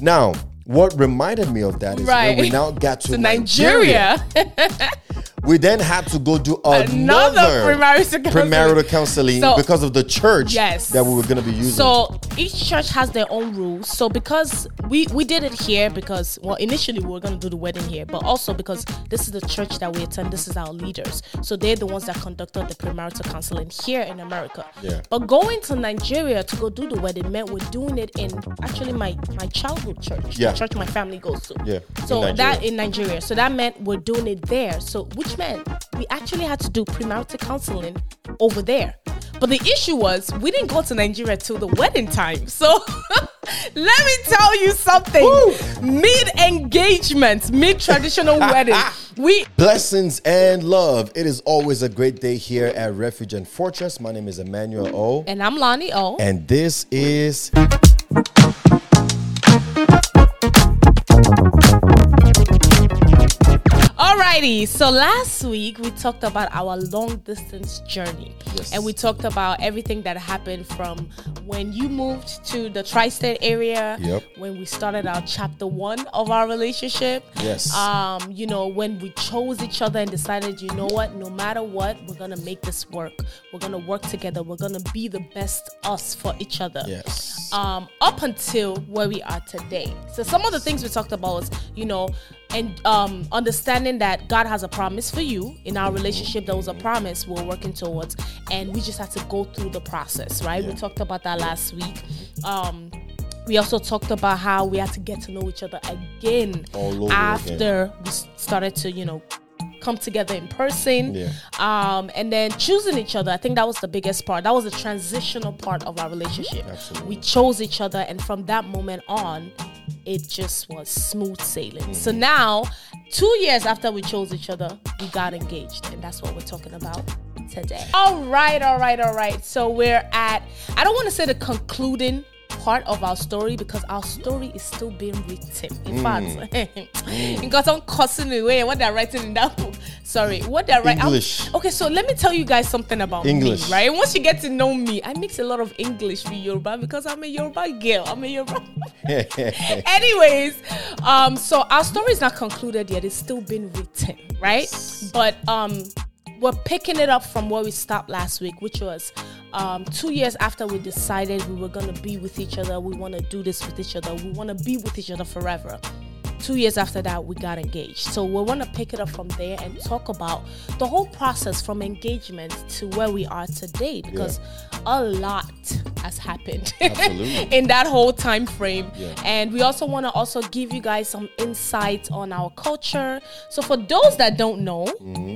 Now, what reminded me of that is Right. when we now got to, To Nigeria, Nigeria. we then had to go do Another another, premarital counseling. premarital counseling So- because of the church Yes. that we were going to be using. So each church has their own rules. So because we we did it here because well initially we were gonna do the wedding here, but also because this is the church that we attend, this is our leaders. So they're the ones that conducted the premarital counseling here in America. Yeah. But going to Nigeria to go do the wedding meant we're doing it in actually my my childhood church. Yeah. The church my family goes to. Yeah, So Nigeria. that in Nigeria. So that meant we're doing it there. So which meant we actually had to do premarital counseling over there. But the issue was we didn't go to Nigeria till the wedding time. So let me tell you something. Mid engagement, mid traditional wedding, we Blessings and love. It is always a great day here at Refuge and Fortress. My name is Emmanuel O. and I'm Loni O. And this is Alrighty, so last week we talked about our long distance journey. Yes. And we talked about everything that happened from when you moved to the tri state area, Yep. when we started our chapter one of our relationship. Yes. Um, you know, when we chose each other and decided, you know what, no matter what, we're gonna make this work. We're gonna work together. We're gonna be the best us for each other yes. um, up until where we are today. So some of the things we talked about was, you know, and um, understanding that God has a promise for you in our relationship. There was a promise we're working towards, and we just had to go through the process, right? We talked about that last week. Um, we also talked about how we had to get to know each other again after we started to, you know, come together in person Yeah. um, and then choosing each other. I think that was the biggest part. That was the transitional part of our relationship. Absolutely. We chose each other, and from that moment on, it just was smooth sailing. So Mm-hmm. now, two years after we chose each other, we got engaged, and that's what we're talking about today. All right, all right, all right. So we're at, I don't want to say the concluding part of our story because our story is still being written. In Mm. fact, got on cussing away what they're writing in that book. Sorry, what they're writing. English. Okay, so let me tell you guys something about English. me, right? Once you get to know me, I mix a lot of English with Yoruba because I'm a Yoruba girl. I'm a Yoruba. Anyways, um, so our story is not concluded yet. It's still being written, right? But um, we're picking it up from where we stopped last week, which was um, two years after we decided we were gonna be with each other. We want to do this with each other. We want to be with each other forever. Two years after that, we got engaged. So we want to pick it up from there and talk about the whole process from engagement to where we are today because a lot has happened in that whole time frame. Yeah. And we also want to also give you guys some insight on our culture. So for those that don't know,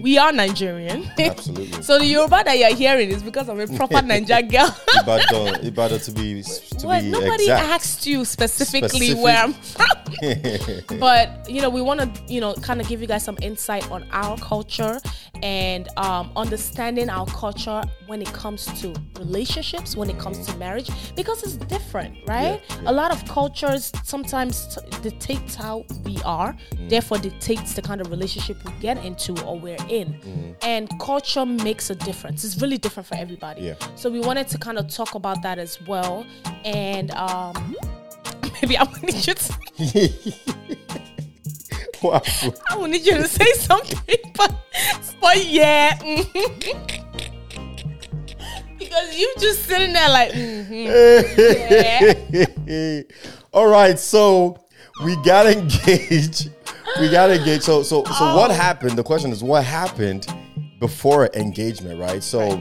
we are Nigerian. Mm-hmm. Absolutely. so the Yoruba that you're hearing is because I'm a proper Naija girl. Ibadan, Ibadan to be to well, be nobody exact. asked you specifically Specific. where I'm from. but you know, we want to you know kind of give you guys some insight on our culture and um, understanding our culture when it comes to relationships, when it comes to marriage, because it's different, right? Yeah, yeah. A lot of cultures sometimes t- dictates how we are, therefore dictates the kind of relationship we get into or we're in. And culture makes a difference. It's really different for everybody. Yeah. So we wanted to kind of talk about that as well. And um, maybe I would need you to. I would need you to say something, but but yeah. Because you just sitting there like mhm, yeah. All right, so we got engaged. We got engaged. So so so Oh. what happened? The question is what happened before engagement, right? So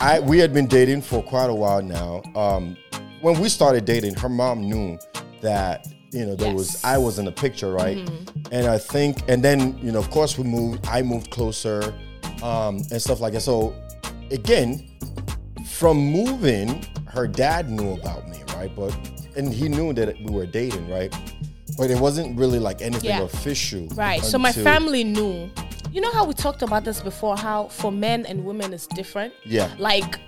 I we had been dating for quite a while now. Um when we started dating, her mom knew that you know there was I was in the picture, right? Mm-hmm. And I think and then, you know, of course we moved, I moved closer um and stuff like that. So again, from moving, her dad knew about me, right? But and he knew that we were dating, right? But it wasn't really like anything Yeah. official. Right. So my family knew. You know how we talked about this before? How for men and women is different. Yeah. Like,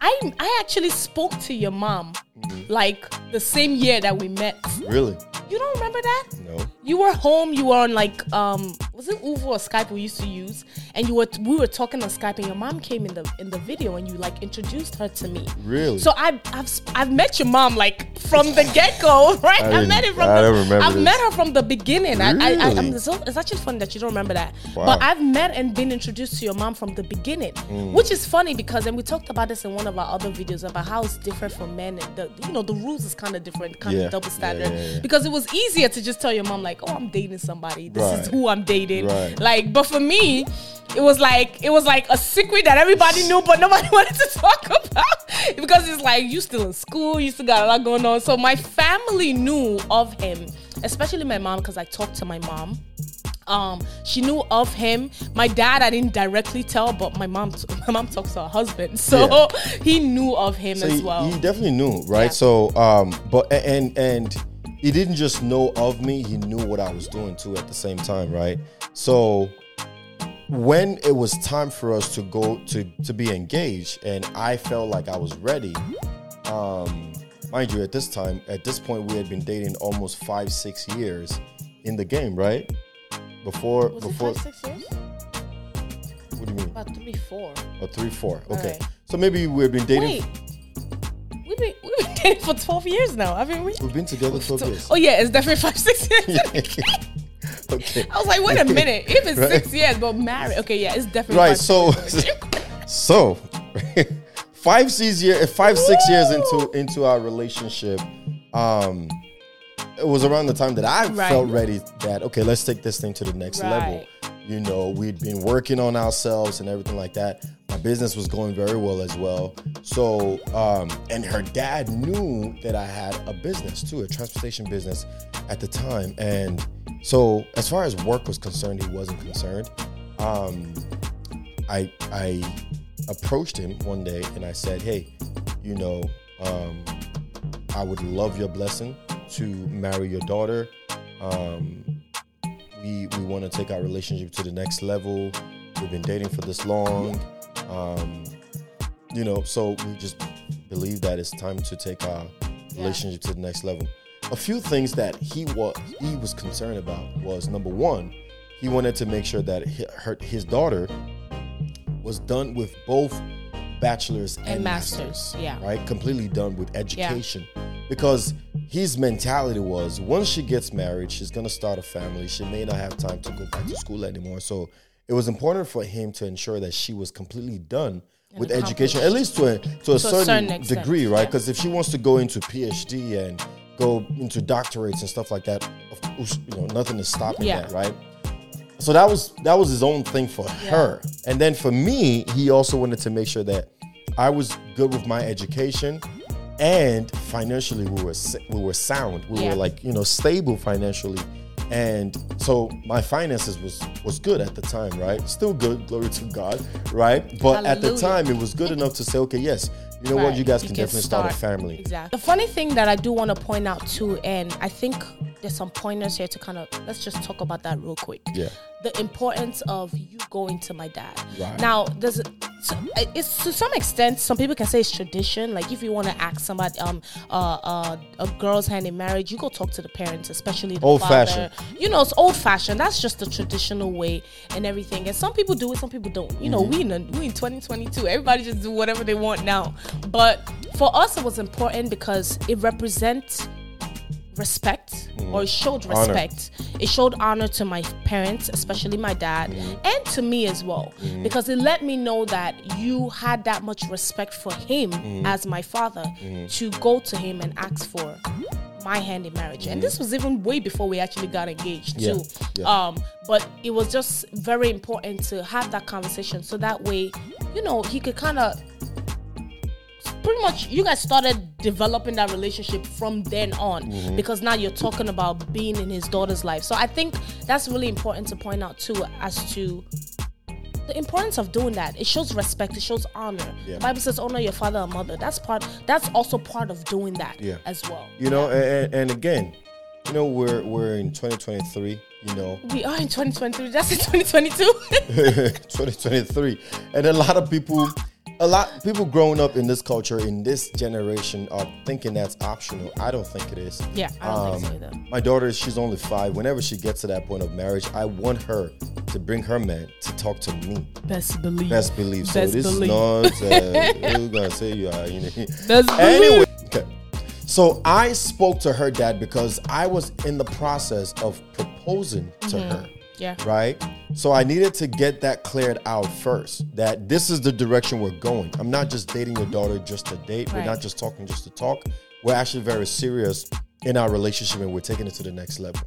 I I actually spoke to your mom Mm-hmm. like the same year that we met. Really? You don't remember that? No. You were home. You were on like um was it ooVoo or Skype we used to use, and you were we were talking on Skype, and your mom came in the in the video, and you like introduced her to me. Really? So I've I've, I've met your mom like from the get go, right? I, I met it from. I the, don't remember I've this. met her from the beginning. I, I, I, Really? I'm so, it's actually funny that you don't remember that, Wow. but I've met and been introduced to your mom from the beginning, Mm. which is funny because and we talked about this in one of our other videos about how it's different for men. And the you know the rules is kind of different, kind Yeah. of double standard yeah, yeah. because it was easier to just tell your mom like, oh, I'm dating somebody. This is who I'm dating. Right. Like, but for me, it was like it was like a secret that everybody knew, but nobody wanted to talk about because it's like you still in school, you still got a lot going on. So my family knew of him, especially my mom, because I talked to my mom. Um, she knew of him. My dad, I didn't directly tell, but my mom, my mom talks to her husband, so Yeah. he knew of him So as he, well. he definitely knew, right? Yeah. So, um, but and and he didn't just know of me; he knew what I was doing too at the same time, right? So, when it was time for us to go to to be engaged, and I felt like I was ready, um, mind you, at this time, at this point, we had been dating almost five, six years in the game, right? Before, was before, five, six years? what do you mean? About three, four. Or three, four? Okay, Right. so maybe we've been dating. Wait, we've been we've been dating for twelve years now, haven't we? We've been together twelve years. Oh yeah, it's definitely five, six years. okay. I was like, wait a minute. If it's Right. six years, but married, okay, yeah, it's definitely Right. five, So, six years. so five six year five six years into into our relationship, um, it was around the time that I Right. felt ready that okay, let's take this thing to the next level. You know, we'd been working on ourselves and everything like that. My business was going very well as well. So, um, and her dad knew that I had a business too, a transportation business at the time. And so, as far as work was concerned, he wasn't concerned. Um, I I approached him one day and I said, "Hey, you know, um, I would love your blessing to marry your daughter. Um, we we want to take our relationship to the next level. We've been dating for this long, um, you know, so we just believe that it's time to take our relationship to the next level. A few things that he was he was concerned about was number one, he wanted to make sure that her, his daughter was done with both bachelor's and, And masters, masters, yeah. right, completely done with education, because his mentality was once she gets married, she's gonna start a family. She may not have time to go back to school anymore, so it was important for him to ensure that she was completely done with education, at least to a to a, certain, certain degree, right? yeah. Because if she wants to go into PhD and go into doctorates and stuff like that, course, you know, nothing is stopping Yeah. that, right? So that was that was his own thing for her, and then for me, he also wanted to make sure that I was good with my education, and financially we were we were sound. We Yeah. were like you know stable financially, and so my finances was was good at the time, right? Still good, glory to God, right? But at the time, it was good enough to say, okay, yes, you know what, you guys can, definitely start. a family. Exactly. The funny thing that I do want to point out too, and I think there's some pointers here to kind of let's just talk about that real quick. Yeah. The importance of you going to my dad. Right. Now, there's it's to some extent some people can say it's tradition. Like if you want to ask somebody um uh, uh a girl's hand in marriage, you go talk to the parents, especially the Old father. fashioned. You know, it's old fashioned. That's just the traditional way and everything. And some people do it, some people don't. You know, Mm-hmm. we in a, we in 2022. Everybody just do whatever they want now. But for us, it was important because it represents respect or it showed Mm. Honor. respect. It showed honor to my parents, especially my dad, Mm-hmm. and to me as well, because it let me know that you had that much respect for him Mm-hmm. as my father to go to him and ask for my hand in marriage. And this was even way before we actually got engaged Yeah, too. yeah. Um, but it was just very important to have that conversation so that way, you know, he could kind of pretty much you guys started developing that relationship from then on Mm-hmm. because now you're talking about being in his daughter's life. So I think that's really important to point out too as to the importance of doing that. It shows respect, it shows honor. Yeah. The Bible says honor your father and mother. That's part that's also part of doing that Yeah. as well. You know, and, and again, you know, we're we're in 2023. You know, We are in 2023. That's in 2022. 2023, and a lot of people a lot people growing up in this culture in this generation are thinking that's optional. I don't think it is. Yeah, I don't um, think so either. My daughter, she's only five. Whenever she gets to that point of marriage, I want her to bring her man to talk to me. Best believe. Best believe. So Best this believe. is not. Uh, who's gonna say you are? You know. Best anyway. Okay. So I spoke to her dad because I was in the process of proposing to mm-hmm. her. Yeah. Right? So I needed to get that cleared out first that this is the direction we're going. I'm not just dating your daughter just to date. Right. We're not just talking just to talk. We're actually very serious in our relationship and we're taking it to the next level.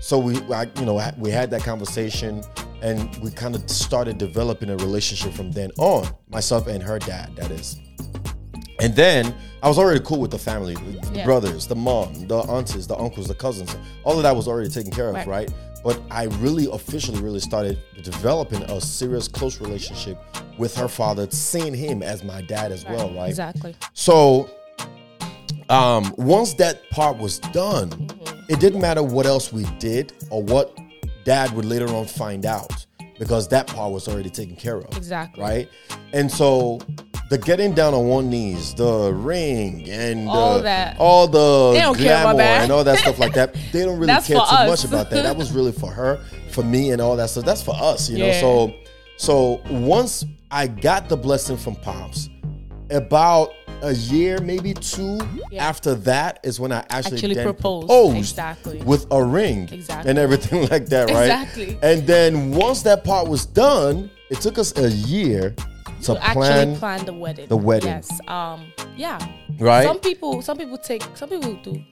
So we, I, you know, we had that conversation and we kind of started developing a relationship from then on, myself and her dad, that is. And then I was already cool with the family, the yeah. brothers, the mom, the aunties, the uncles, the cousins. All of that was already taken care of, right? right? But I really officially really started developing a serious close relationship with her father, seeing him as my dad as right. well, right? Exactly. So um, once that part was done, mm-hmm. it didn't matter what else we did or what dad would later on find out because that part was already taken care of. Exactly. Right? And so the getting down on one knees, the ring, and all uh, that, all the glamour and all that stuff like that. They don't really care too us. much about that. That was really for her, for me, and all that stuff. That's for us, you yeah. know. So, so once I got the blessing from pops, about a year, maybe two yeah. after that is when I actually, actually proposed. proposed exactly. with a ring exactly. and everything like that, right? Exactly. And then once that part was done, it took us a year to plan, plan the wedding. The wedding. Yes. Um. Yeah. Right. Some people. Some people take. Some people do.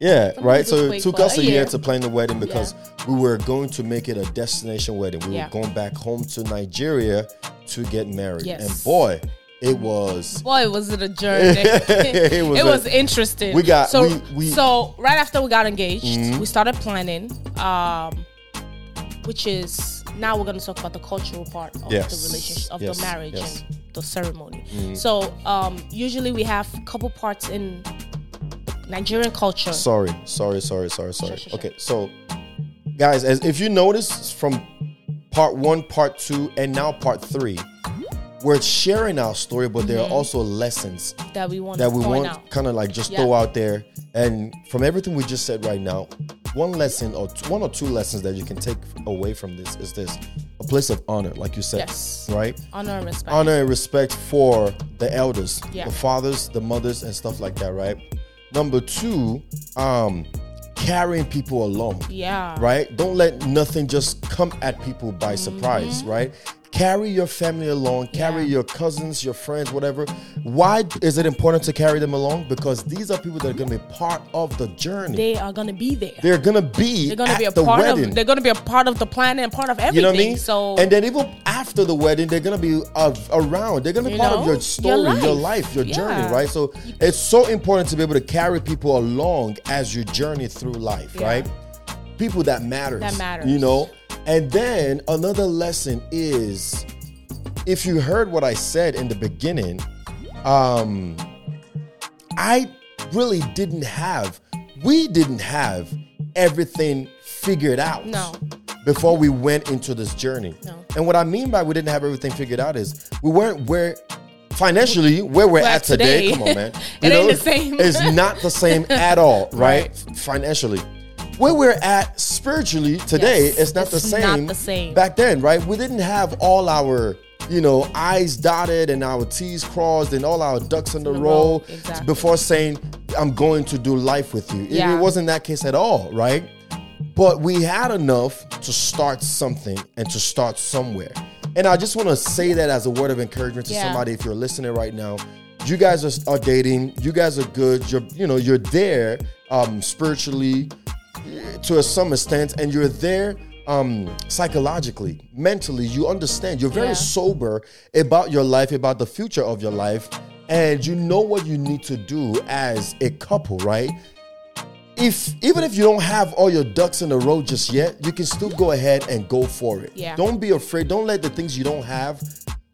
Yeah, some right. So it took us a year. year to plan the wedding because yeah. we were going to make it a destination wedding. We yeah. were going back home to Nigeria to get married. Yes. And boy, it was. Boy, was it a journey. it was, it was interesting. We got so we, we, so right after we got engaged, mm-hmm. we started planning. Um, which is now we're going to talk about the cultural part of yes. the relationship of yes. the marriage yes. and the ceremony. Mm. So um, usually we have a couple parts in Nigerian culture. Sorry, sorry, sorry, sorry, sorry. Sure, sure, okay, so guys, as if you notice from part one, part two, and now part three, we're sharing our story, but mm-hmm. there are mm-hmm. also lessons that we want that we want kind of like just yeah. throw out there. And from everything we just said right now, one lesson or one or two lessons that you can take away from this is this a place of honor like you said yes. right? Honor and respect. Honor and respect for the elders yeah. the fathers the mothers and stuff like that right? Number two um carrying people along yeah. right? Don't let nothing just come at people by surprise mm-hmm. right carry your family along, carry yeah. your cousins, your friends, whatever. Why is it important to carry them along? Because these are people that are going to be part of the journey. They are going to be there. They're going to be. They're going to be a part wedding. of. They're going to be a part of the plan and part of everything. You know what I mean? So and then even after the wedding, they're going to be uh, around. They're going to be part know? of your story, your life, your, life, your yeah. journey, right? So it's so important to be able to carry people along as you journey through life, yeah. right? People that matters. That matters. You know and then another lesson is if you heard what I said in the beginning, um, I really didn't have, we didn't have everything figured out. No. Before we went into this journey. No. And what I mean by we didn't have everything figured out is we weren't where financially where we're, at today. today. Come on, man. it know, ain't the same. it's not the same at all, right? right? Financially where we're at spiritually today yes, it's not the same not the same back then right we didn't have all our you know i's dotted and our t's crossed and all our ducks in the, the row exactly. before saying i'm going to do life with you yeah. it wasn't that case at all right but we had enough to start something and to start somewhere and i just want to say that as a word of encouragement to yeah. somebody if you're listening right now you guys are, are dating you guys are good you're you know you're there um spiritually to a some extent, and you're there um psychologically mentally you understand. You're very yeah. sober about your life about the future of your life and you know what you need to do as a couple right? If even if you don't have all your ducks in a row just yet you can still go ahead and go for it. Yeah. Don't be afraid. Don't let the things you don't have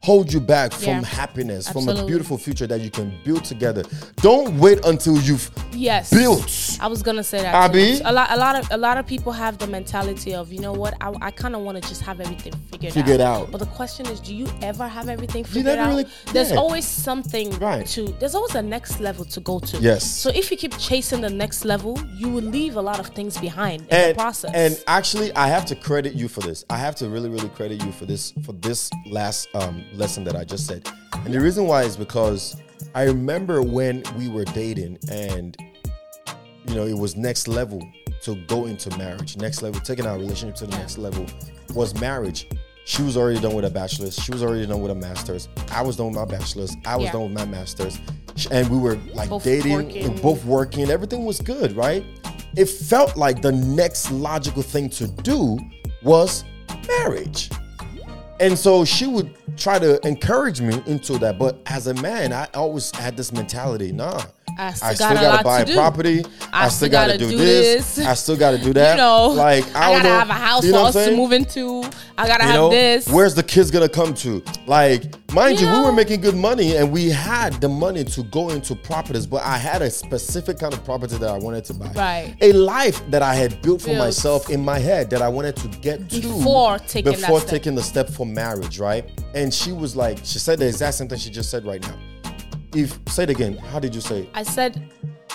hold you back from Yeah. happiness, from a beautiful future that you can build together. Don't wait until you've Yes. built. I was gonna say that. Abby? A lot, a lot of, a lot of people have the mentality of, you know what? I, I kind of want to just have everything figured Figured out. out. But the question is, do you ever have everything figured out? really- There's yeah. always something Right. to. There's always a next level to go to. Yes. So if you keep chasing the next level, you will leave a lot of things behind in and, the process. and actually, I have to credit you for this. I have to really, really credit you for this for this last um, lesson that I just said. And the reason why is because I remember when we were dating, and you know, it was next level to go into marriage. Next level, taking our relationship to the next level was marriage. She was already done with a bachelor's. She was already done with a master's. I was done with my bachelor's. I was Yeah. done with my master's. And we were like Both dating working. both working. Everything was good, right? It felt like the next logical thing to do was marriage. And so she would try to encourage me into that. But as a man, I always had this mentality nah. I still I got still gotta buy to property. I, I still still gotta, gotta do, this. this. I still gotta do that. you know, like I, I gotta know. have a house You know for us to move into. I gotta You have know, this. where's the kids gonna come to? Like, mind you, You we were making good money and we had the money to go into properties, but I had a specific kind of property that I wanted to buy. Right. A life that I had built for Built. myself in my head that I wanted to get to Before taking before taking the step for marriage, right? And she was like, she said the exact same thing she just said right now. If say it again, how did you say? it? I said,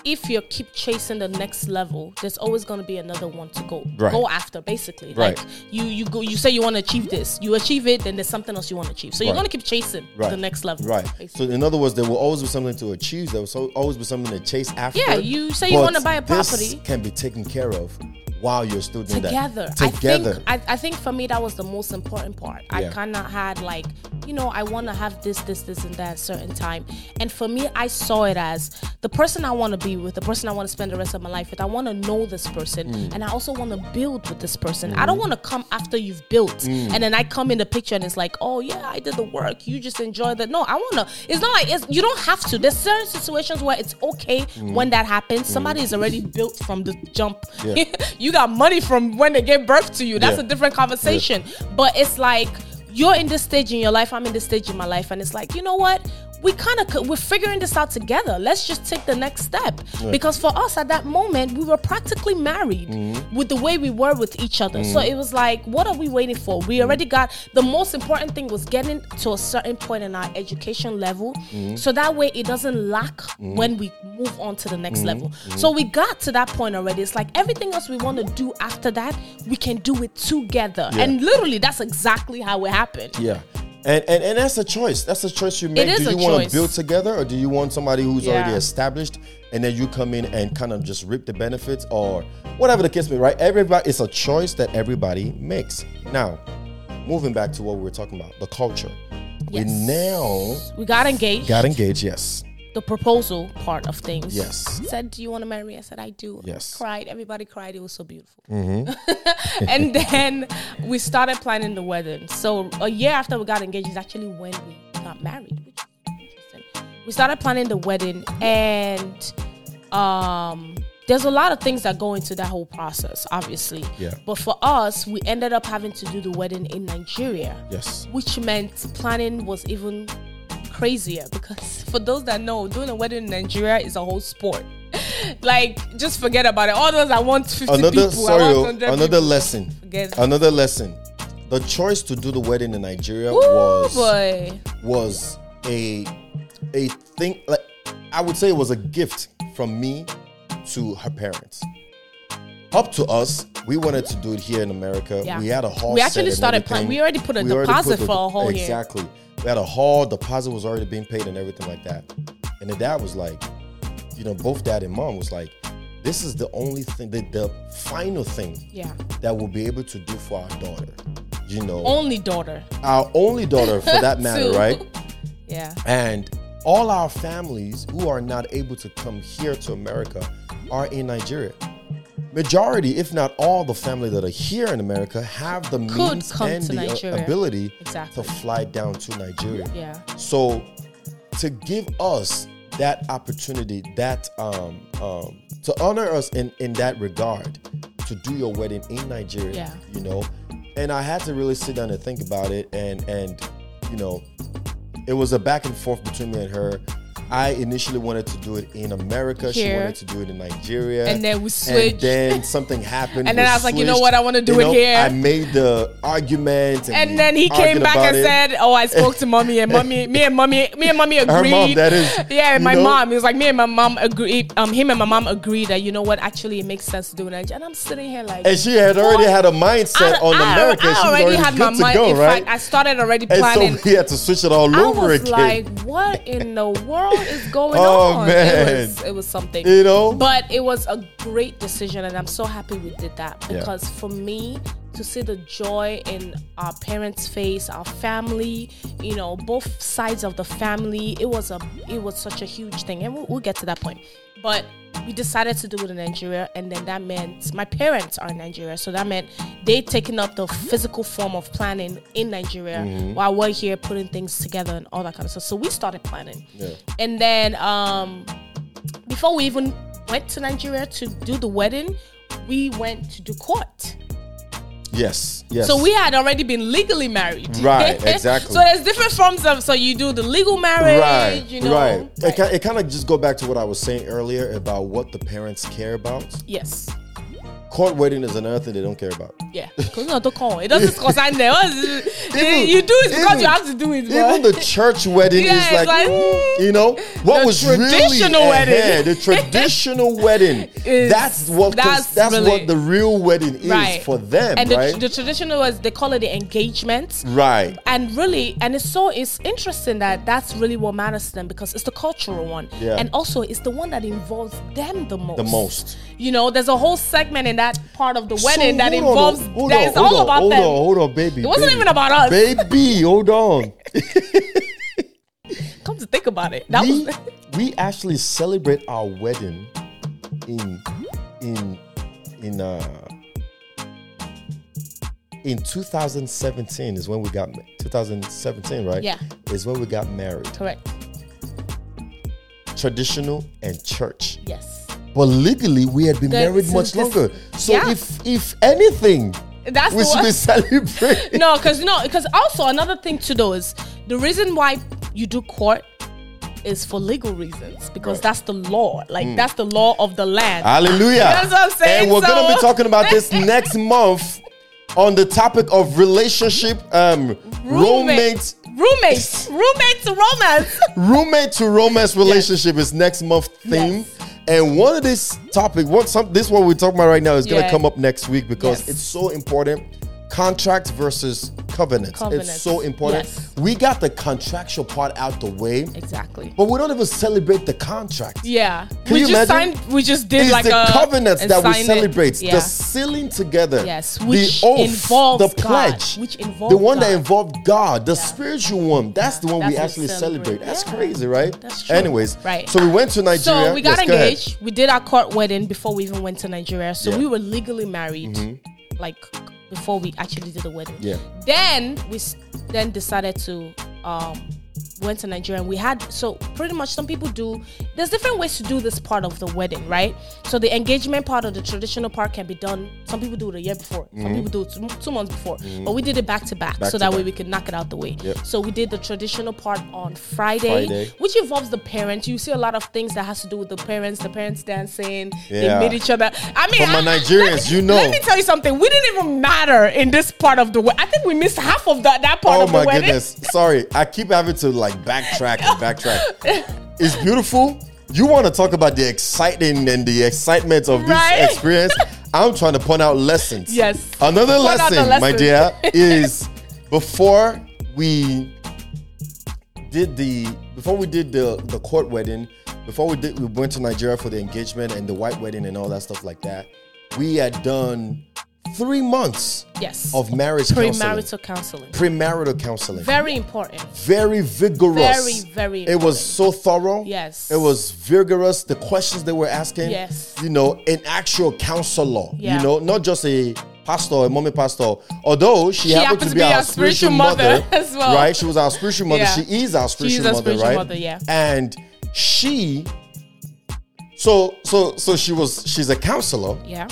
if you keep chasing the next level, there's always going to be another one to go Right. go after. Basically, Right. like you you go you say you want to achieve this, you achieve it, then there's something else you want to achieve. So you're going to keep chasing Right. the next level. Right. basically. So in other words, there will always be something to achieve. There will always be something to chase after. Yeah, you say you wanna buy a this property. can be taken care of while you're still doing together. that. Together. I think I, I think for me that was the most important part. I Yeah. kind of had like, you know, I want to have this, this, this, and that certain time. And for me, I saw it as the person I want to be with, the person I want to spend the rest of my life with. I want to know this person, Mm. and I also want to build with this person. I don't want to come after you've built, Mm. and then I come in the picture and it's like, oh yeah, I did the work. You just enjoy that. No, I want to. It's not like it's, you don't have to. There's certain situations where it's okay when that happens. Somebody is already built from the jump. Mm. Yeah. you got money from when they gave birth to you. That's Yeah. a different conversation. But it's like you're in this stage in your life, I'm in this stage in my life, and it's like, you know what? We kind of we're figuring this out together. Let's just take the next step. Because for us at that moment, we were practically married Mm-hmm. with the way we were with each other. So it was like, what are we waiting for? We already got the most important thing was getting to a certain point in our education level, Mm-hmm. so that way it doesn't lack when we move on to the next Mm-hmm. level. So we got to that point already. It's like everything else we want to do after that, we can do it together. Yeah. And literally, that's exactly how it happened. Yeah. And, and and that's a choice. That's a choice you make. is do a you want to build together or do you want somebody who's already established and then you come in and kind of just reap the benefits or whatever the case may be, right? Everybody it's a choice that everybody makes. Now, moving back to what we were talking about, the culture. Yes. We now We got engaged. got engaged, yes. The proposal part of things. Yes. Said, "Do you want to marry me?" I said, "I do." Yes. Cried. Everybody cried. It was so beautiful. and then we started planning the wedding. So a year after we got engaged is actually when we got married, which is interesting. We started planning the wedding, and um, there's a lot of things that go into that whole process, obviously. Yeah. But for us, we ended up having to do the wedding in Nigeria Yes. which meant planning was even crazier because for those that know, doing a wedding in Nigeria is a whole sport. like, just forget about it. All those I want 50 Another people, sorry, oh, another people. lesson. Forget. Another lesson. The choice to do the wedding in Nigeria Ooh, was boy. was a a thing like I would say it was a gift from me to her parents. Up to us, we wanted to do it here in America. Yeah. We had a hall. We actually started planning. We already put a We deposit the- for a hall here. Exactly. We had a hall. Deposit was already being paid and everything like that. And the dad was like, you know, both dad and mom was like, this is the only thing, the, the final thing Yeah. that we'll be able to do for our daughter. You know, Only daughter. our only daughter for that matter, right? Yeah. And all our families who are not able to come here to America are in Nigeria. Majority, if not all, the family that are here in America have the Could means and the uh, ability Exactly. to fly down to Nigeria. Yeah. So, to give us that opportunity, that um, um, to honor us in in that regard, to do your wedding in Nigeria, Yeah. you know, and I had to really sit down and think about it, and and you know, it was a back and forth between me and her. I initially wanted to do it in America. She wanted to do it in Nigeria. And then we And then something happened. And then I was like, you know what? I wanna do You it know, here. I made the argument. And, And then he came back and it. said, "Oh, I spoke to mommy, and mommy, me and mommy, me and mommy agreed." mom, that is, yeah, my know? mom. He was like, me and my mom agreed. Um, him and my mom agreed that you know what, actually, it makes sense to do it. And I'm sitting here like, And she had already had a mindset I, on I- America. I she was already already had my to mind. go, In right? fact, I started already and planning. so we had to switch it all I over was again. like, what in the world is going Oh, on? man. It was, it was something. you know? But it was a great decision, and I'm so happy we did that Yeah. because for me to see the joy in our parents' face, our family, you know, both sides of the family, it was a it was such a huge thing, and we'll, we'll get to that point. But we decided to do it in Nigeria, and then that meant my parents are in Nigeria, so that meant they taking up the physical form of planning in Nigeria Mm-hmm. while we're here putting things together and all that kind of stuff. So we started planning, Yeah. and then um, before we even went to Nigeria to do the wedding, we went to do court. Yes, yes. So we had already been legally married. Right, exactly. so there's different forms of so you do the legal marriage, right, you know. right. Right. ki- it kind of just go back to what I was saying earlier about what the parents care about. Yes. Court wedding is another thing they don't care about. Yeah. Because no, don't call. It doesn't concern them. Even- you do it because even- you have to do it. Even the church wedding Yeah, is like, like, mm, you know, what The was really traditional wedding. ahead, the traditional wedding. Is- that's what that's that's, really- what the real wedding is Right. for them, and the, right? the traditional was they call it the engagement. right. and really and it's so it's interesting that that's really what matters to them because it's the cultural one Yeah. and also it's the one that involves them the most The most. you know there's a whole segment in that part of the wedding So, that hold on, involves hold that is all on, about hold them on, hold on, baby. It wasn't baby. even about us. Baby, hold on. come to think about it that we, was we actually celebrate our wedding in in in uh in 2017 is when we got ma- 2017 right Yeah. is when we got married correct traditional and church yes but legally we had been The- married much this- longer so Yeah. if if anything that's we should be celebrating no because no because also another thing to though is the reason why you do court is for legal reasons because Right. that's the law like that's the law of the land Hallelujah. That's what I'm saying, And we're going to be talking about this next month on the topic of relationship, um, roommate, roommates, roommate to romance. roommate to romance relationship is next month theme. Yes. And one of this topic, what some this what we're talking about right now is going to Yeah. come up next week because Yes. it's so important. Contract versus covenants. Covenants. It's so important. Yes. We got the contractual part out the way, exactly. but we don't even celebrate the contract. Yeah, Can we you just imagine? signed. We just did It's like the a covenants that we celebrate, Yeah. the sealing together, Yes, the oath, involves the God, pledge, which involved the involves one that involved God, the spiritual one. That's the one we That's what actually celebrate. That's Yeah. crazy, right? That's true. Anyways, Right. So we went to Nigeria. So we got Yes, go engaged. We did our court wedding before we even went to Nigeria. So Yeah. Mm-hmm. we were legally married, like before we actually did the wedding. Yeah. Then we s- then decided to um went to Nigeria and we had so pretty much some people do there's different ways to do this part of the wedding, right? So the engagement part or the traditional part can be done. Some people do it a year before. Some people do it two, two months before. But we did it back to back, Mm-hmm. Back so to that way we could knock it out the way. Yep. So we did the traditional part on Friday, Friday. which involves the parents. You see a lot of things that has to do with the parents, the parents dancing, Yeah. they meet each other. I mean, For my I- Nigerians, me- you know. Let me tell you something. We didn't even matter in this part of the wedding. I think we missed half of that that part Oh of the my goodness. Sorry. I keep having to like backtrack and backtrack. it's beautiful. You want to talk about the exciting and the excitement of this Right? experience. I'm trying to point out lessons. Yes. Another out lesson, my dear, is before we did the before we did the the court wedding, before we did we went to Nigeria for the engagement and the white wedding and all that stuff like that. We had done three months Yes. of marriage counseling, premarital counseling. premarital counseling Very important. very vigorous. Very, very It was so thorough. Yes. It was vigorous. The questions they were asking. Yes. You know, an actual counselor. Yeah. You know, not just a pastor, a mommy pastor. Although she, happened to be, our spiritual mother, as well. Right? She was our spiritual mother. Yeah. She is our spiritual mother, spiritual right? mother, yeah. And she. So so so she was she's a counselor Yeah.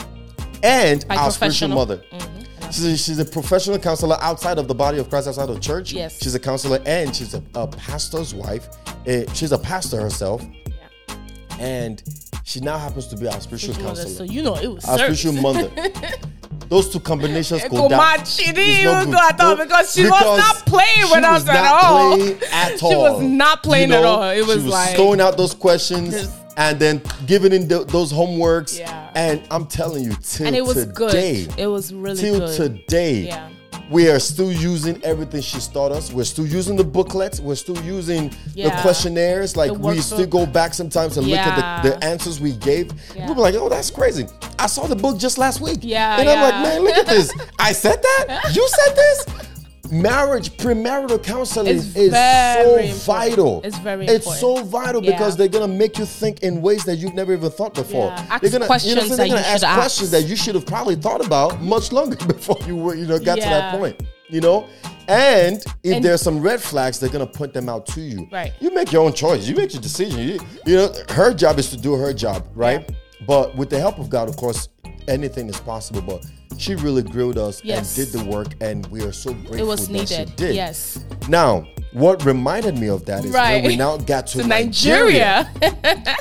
And By our spiritual mother. Mhm. She's a, she's a professional counselor outside of the body of Christ, outside of church. Yes. She's a counselor and she's a, a pastor's wife. Eh, she's a pastor herself. Yeah. And she now happens to be our spiritual Spiritual mother. counselor. So you know it was our service. spiritual mother. Those two combinations go down. She didn't even go at all because she was not playing with us was at all. at She was not playing You at all. It was she was like- throwing out those questions and then giving in tho- those homeworks. Yeah. And I'm telling you, till and it was today, good. It was really till good. today, Yeah. we are still using everything she's taught us. We're still using the booklets. We're still using the questionnaires. Like The we still go back sometimes and look at the, the answers we gave. Yeah. People are like, oh, that's crazy. I saw the book just last week. Yeah, And I'm like, man, look at this. I said that? You said this? Marriage, premarital counseling It's is very so important. vital. It's very important. It's important. so vital Yeah. because they're gonna make you think in ways that you've never even thought before. Yeah. Ask They're gonna, questions you know, what I'm saying? that they're you gonna ask ask. questions that you should have probably thought about much longer before you were, you know, got to that point. You know, and if And- there's some red flags, they're gonna point them out to you. Right. You make your own choice. You make your decision. You, you know, her job is to do her job, right? But with the help of God, of course, anything is possible. But she really grilled us Yes. and did the work, and we are so grateful It was that she did. Yes. Now, what reminded me of that is Right. when we now got to, To Nigeria. Nigeria.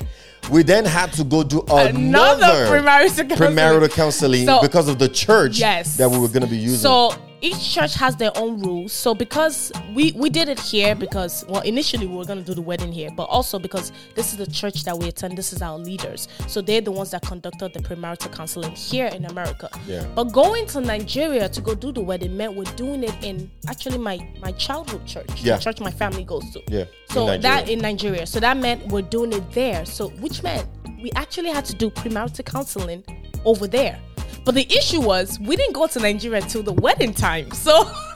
We then had to go do Another another, premarital counseling. premarital counseling So- because of the church Yes. that we were going to be using. So each church has their own rules. So because we we did it here because well initially we were gonna do the wedding here, but also because this is the church that we attend. This is our leaders. So they're the ones that conducted the premarital counseling here in America. Yeah. But going to Nigeria to go do the wedding meant we're doing it in actually my my childhood church. Yeah. The church my family goes to. Yeah, So Nigeria. that in Nigeria. So that meant we're doing it there. So which meant we actually had to do premarital counseling over there. But the issue was we didn't go to Nigeria till the wedding time. So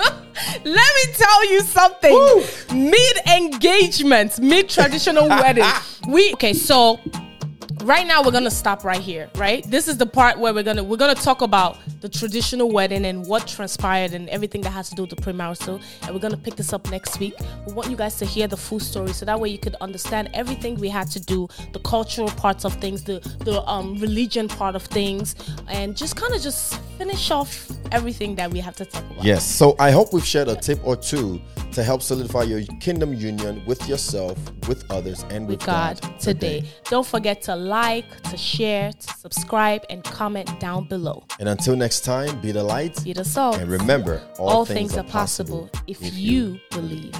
let me tell you something. Woo. Mid engagement, mid traditional wedding. We okay, so right now we're gonna stop right here right this is the part where we're gonna we're gonna talk about the traditional wedding and what transpired and everything that has to do with the premarital and we're gonna pick this up next week we want you guys to hear the full story so that way you could understand everything we had to do the cultural parts of things the the um religion part of things and just kind of just finish off everything that we have to talk about Yes. So I hope we've shared a tip or two to help solidify your kingdom union with yourself, with others, and with, with God today. Don't forget to like, to share, to subscribe, and comment down below. And until next time, be the light. Be the salt. And remember, all, All things are possible if you believe.